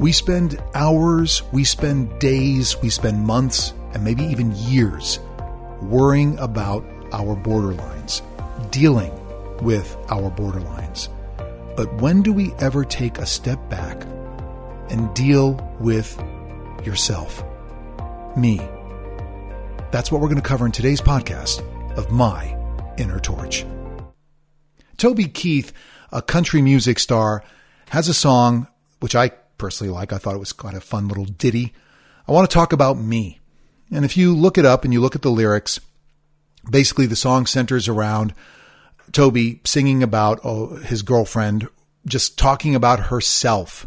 We spend hours, we spend days, we spend months, and maybe even years worrying about our borderlines, dealing with our borderlines. But when do we ever take a step back and deal with yourself? Me. That's what we're going to cover in today's podcast of My Inner Torch. Toby Keith, a country music star, has a song which I personally like. I thought it was kind of a fun little ditty. I want to talk about me. And if you look it up and you look at the lyrics, basically the song centers around Toby singing about oh, his girlfriend, just talking about herself.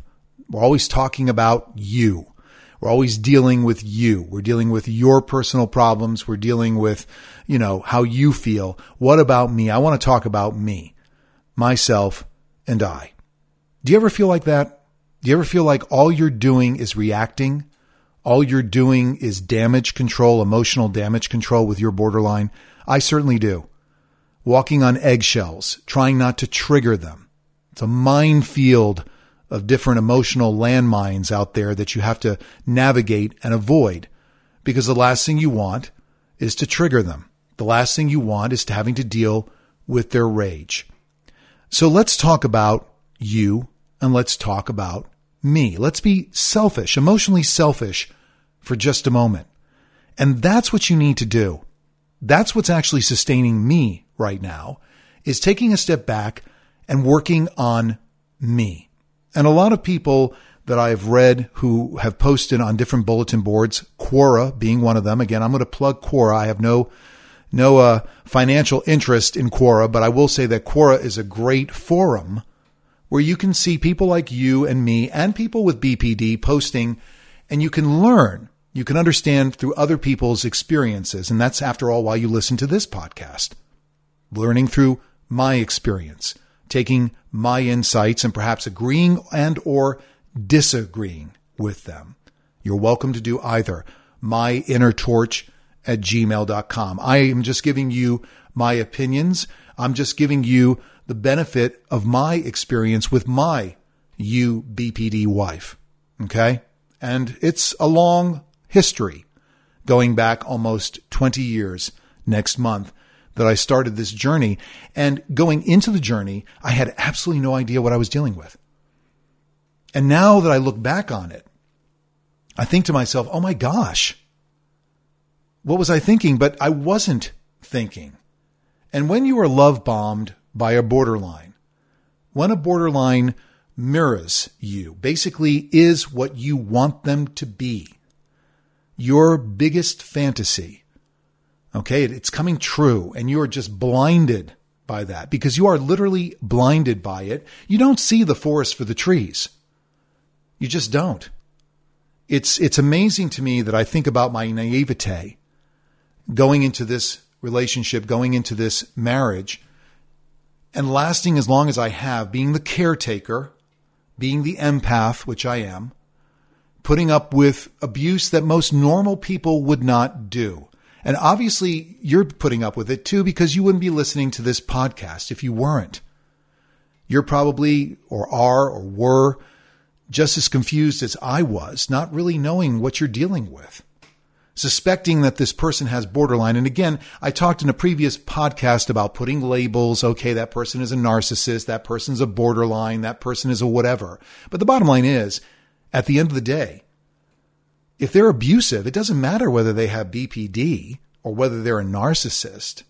We're always talking about you. We're always dealing with you. We're dealing with your personal problems. We're dealing with, you know, how you feel. What about me? I want to talk about me, myself, and I. Do you ever feel like that? Do you ever feel like all you're doing is reacting? All you're doing is damage control, emotional damage control with your borderline? I certainly do. Walking on eggshells, trying not to trigger them. It's a minefield of different emotional landmines out there that you have to navigate and avoid because the last thing you want is to trigger them. The last thing you want is to having to deal with their rage. So let's talk about you and let's talk about me. Let's be selfish, emotionally selfish for just a moment. And that's what you need to do. That's what's actually sustaining me right now is taking a step back and working on me. And a lot of people that I've read who have posted on different bulletin boards, Quora being one of them. Again, I'm going to plug Quora. I have no no uh, financial interest in Quora, but I will say that Quora is a great forum where you can see people like you and me and people with BPD posting, and you can learn. You can understand through other people's experiences. And that's, after all, why you listen to this podcast. Learning through my experience, taking my insights and perhaps agreeing and or disagreeing with them. You're welcome to do either. My inner torch at gmail.com. I am just giving you my opinions. I'm just giving you the benefit of my experience with my UBPD wife. Okay. And it's a long history going back almost 20 years next month that I started this journey. And going into the journey, I had absolutely no idea what I was dealing with. And now that I look back on it, I think to myself, oh my gosh, what was I thinking? But I wasn't thinking. And when you are love bombed by a borderline, when a borderline mirrors you, basically is what you want them to be, your biggest fantasy, Okay. It's coming true and you're just blinded by that because you are literally blinded by it. You don't see the forest for the trees. You just don't. It's, it's amazing to me that I think about my naivete going into this relationship, going into this marriage and lasting as long as I have, being the caretaker, being the empath, which I am, putting up with abuse that most normal people would not do. And obviously, you're putting up with it too because you wouldn't be listening to this podcast if you weren't. You're probably, or are, or were just as confused as I was, not really knowing what you're dealing with. Suspecting that this person has borderline. And again, I talked in a previous podcast about putting labels. Okay, that person is a narcissist. That person's a borderline. That person is a whatever. But the bottom line is, at the end of the day, if they're abusive, it doesn't matter whether they have BPD or whether they're a narcissist.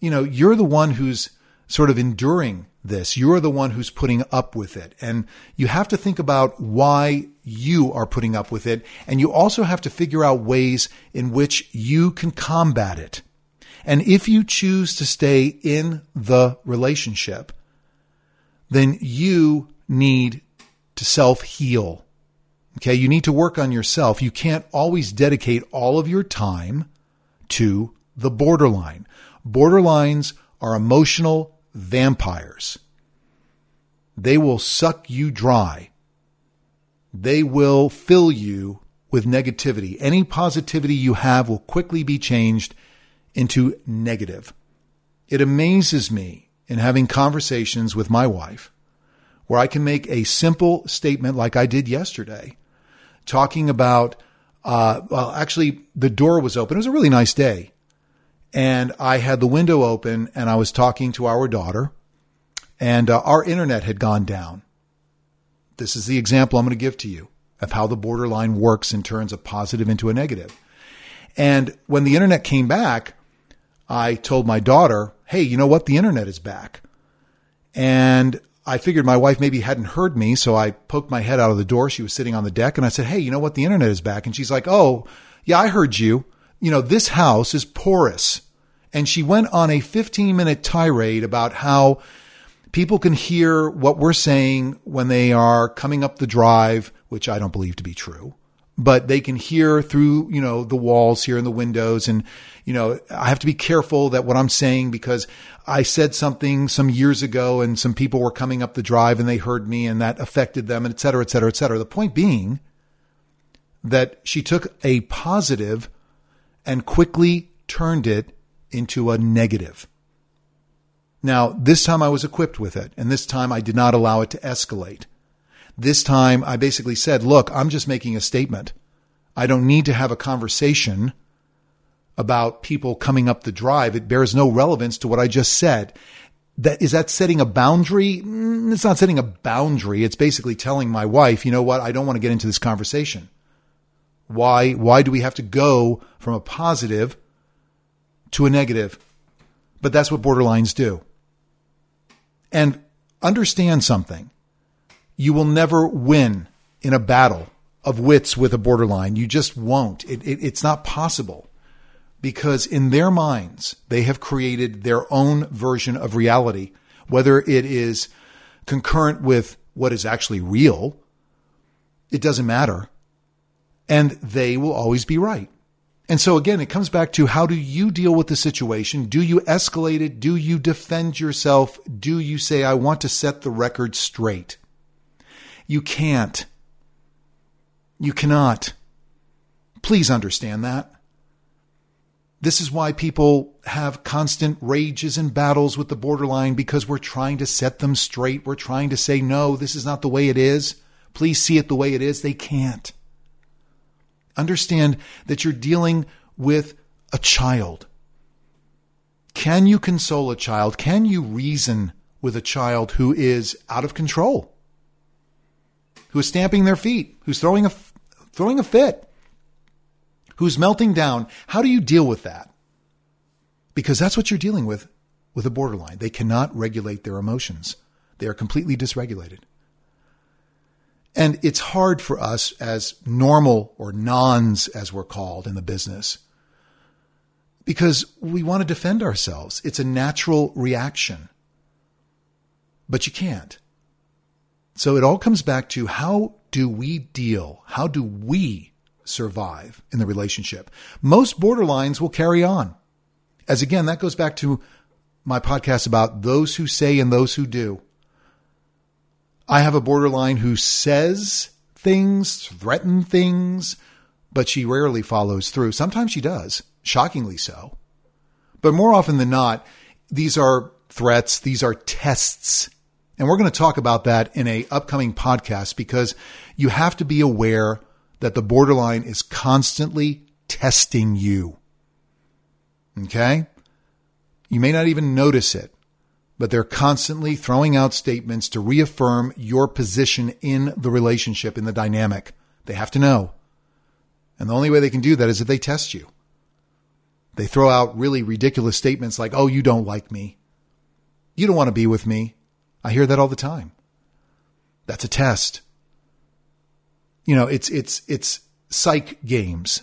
You know, you're the one who's sort of enduring this. You're the one who's putting up with it. And you have to think about why you are putting up with it. And you also have to figure out ways in which you can combat it. And if you choose to stay in the relationship, then you need to self heal Okay. You need to work on yourself. You can't always dedicate all of your time to the borderline. Borderlines are emotional vampires. They will suck you dry. They will fill you with negativity. Any positivity you have will quickly be changed into negative. It amazes me in having conversations with my wife where I can make a simple statement like I did yesterday, talking about, uh, well, actually, the door was open. It was a really nice day. And I had the window open and I was talking to our daughter, and uh, our internet had gone down. This is the example I'm going to give to you of how the borderline works and turns a positive into a negative. And when the internet came back, I told my daughter, Hey, you know what? The internet is back. And I figured my wife maybe hadn't heard me. So I poked my head out of the door. She was sitting on the deck and I said, Hey, you know what? The internet is back. And she's like, Oh, yeah, I heard you. You know, this house is porous. And she went on a 15 minute tirade about how people can hear what we're saying when they are coming up the drive, which I don't believe to be true but they can hear through, you know, the walls here and the windows. And, you know, I have to be careful that what I'm saying because I said something some years ago and some people were coming up the drive and they heard me and that affected them and et cetera, et cetera, et cetera. The point being that she took a positive and quickly turned it into a negative. Now, this time I was equipped with it and this time I did not allow it to escalate. This time I basically said, look, I'm just making a statement. I don't need to have a conversation about people coming up the drive. It bears no relevance to what I just said. That is that setting a boundary? Mm, it's not setting a boundary. It's basically telling my wife, you know what? I don't want to get into this conversation. Why, why do we have to go from a positive to a negative? But that's what borderlines do. And understand something you will never win in a battle of wits with a borderline. You just won't. It, it, it's not possible because in their minds, they have created their own version of reality, whether it is concurrent with what is actually real. It doesn't matter. And they will always be right. And so again, it comes back to how do you deal with the situation? Do you escalate it? Do you defend yourself? Do you say, I want to set the record straight? You can't. You cannot. Please understand that. This is why people have constant rages and battles with the borderline because we're trying to set them straight. We're trying to say, no, this is not the way it is. Please see it the way it is. They can't. Understand that you're dealing with a child. Can you console a child? Can you reason with a child who is out of control? who's stamping their feet, who's throwing a, throwing a fit, who's melting down. How do you deal with that? Because that's what you're dealing with with a borderline. They cannot regulate their emotions. They are completely dysregulated. And it's hard for us as normal or nons, as we're called in the business, because we want to defend ourselves. It's a natural reaction. But you can't. So it all comes back to how do we deal? How do we survive in the relationship? Most borderlines will carry on. As again, that goes back to my podcast about those who say and those who do. I have a borderline who says things, threaten things, but she rarely follows through. Sometimes she does, shockingly so. But more often than not, these are threats, these are tests and we're going to talk about that in a upcoming podcast because you have to be aware that the borderline is constantly testing you. Okay? You may not even notice it, but they're constantly throwing out statements to reaffirm your position in the relationship, in the dynamic. They have to know. And the only way they can do that is if they test you. They throw out really ridiculous statements like, oh, you don't like me. You don't want to be with me. I hear that all the time. That's a test. You know, it's, it's, it's psych games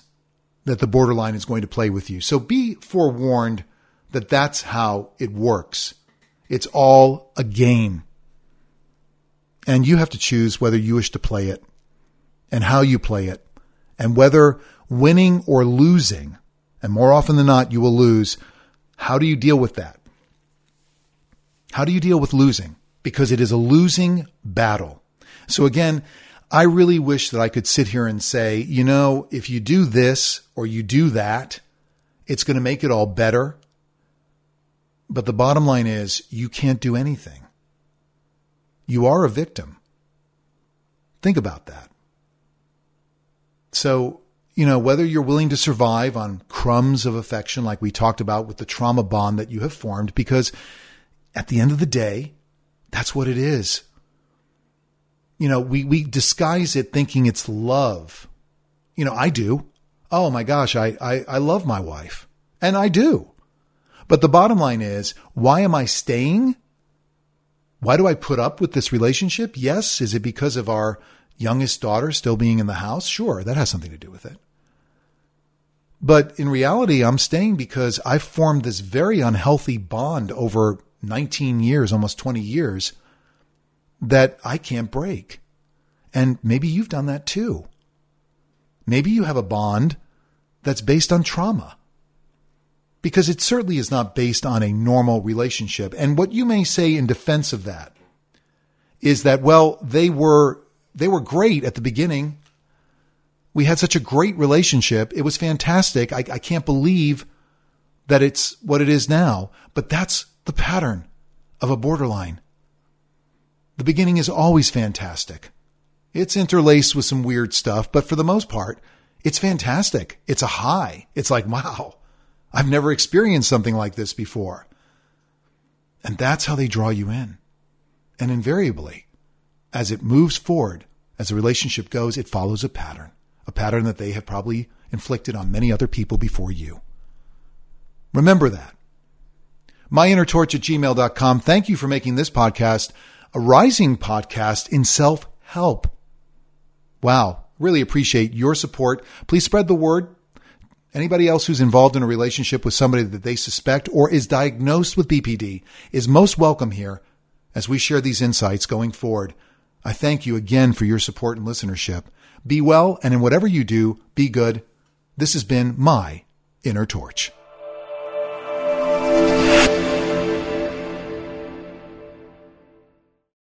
that the borderline is going to play with you. So be forewarned that that's how it works. It's all a game. And you have to choose whether you wish to play it and how you play it and whether winning or losing, and more often than not, you will lose. How do you deal with that? How do you deal with losing? because it is a losing battle. So again, I really wish that I could sit here and say, you know, if you do this or you do that, it's going to make it all better. But the bottom line is you can't do anything. you are a victim. Think about that. So, you know, whether you're willing to survive on crumbs of affection, like we talked about with the trauma bond that you have formed, because at the end of the day, that's what it is. You know, we, we disguise it thinking it's love. You know, I do. Oh my gosh, I, I, I love my wife. And I do. But the bottom line is, why am I staying? Why do I put up with this relationship? Yes. Is it because of our youngest daughter still being in the house? Sure, that has something to do with it. But in reality, I'm staying because I've formed this very unhealthy bond over 19 years, almost 20 years, that I can't break. And maybe you've done that too. Maybe you have a bond that's based on trauma. Because it certainly is not based on a normal relationship. And what you may say in defense of that is that, well, they were they were great at the beginning. We had such a great relationship. It was fantastic. I, I can't believe that it's what it is now. But that's the pattern of a borderline. The beginning is always fantastic. It's interlaced with some weird stuff, but for the most part, it's fantastic. It's a high. It's like, wow, I've never experienced something like this before. And that's how they draw you in. And invariably, as it moves forward, as the relationship goes, it follows a pattern, a pattern that they have probably inflicted on many other people before you. Remember that. MyInnerTorch at gmail.com. Thank you for making this podcast a rising podcast in self help. Wow. Really appreciate your support. Please spread the word. Anybody else who's involved in a relationship with somebody that they suspect or is diagnosed with BPD is most welcome here as we share these insights going forward. I thank you again for your support and listenership. Be well, and in whatever you do, be good. This has been my Inner Torch.